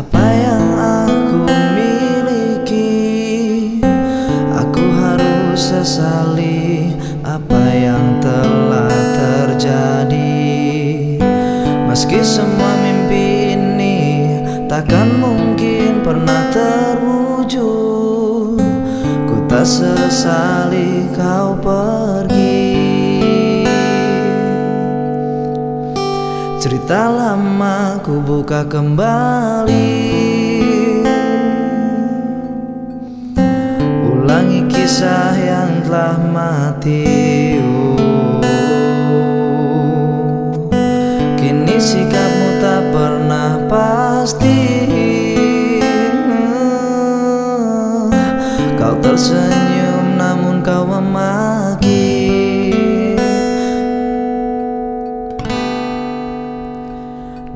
apa yang aku miliki? Aku harus sesali apa yang telah terjadi. Meski semua mimpi ini takkan mungkin pernah terwujud Ku tak sesali Cerita lama ku buka kembali. Ulangi kisah yang telah mati. Kini sikapmu tak pernah pasti. Kau tersenyum namun kau memaki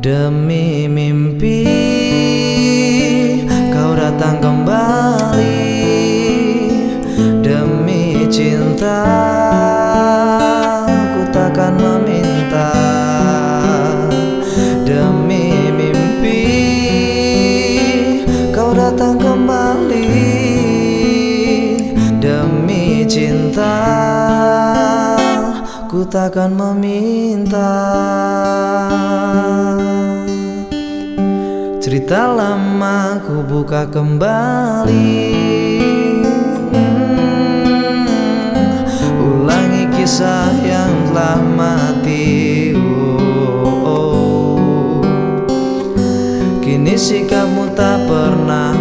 Demi mimpi kau datang kembali. Demi cinta ku takkan meminta Cerita lama ku buka kembali Hmm, Ulangi kisah yang telah mati oh, oh. Kini sikapmu tak pernah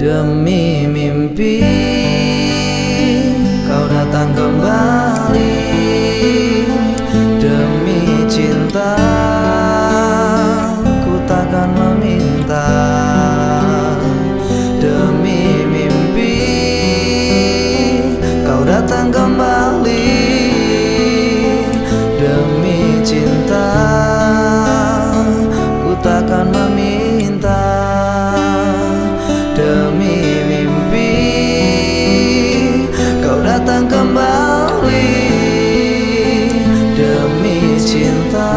Demi mimpi Demi mimpi. Kau datang kembali Demi cinta.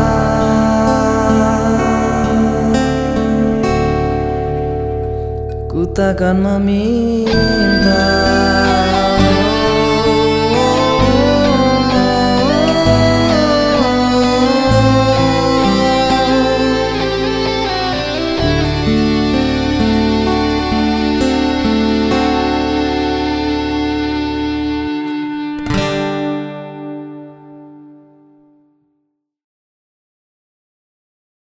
Ku takkan meminta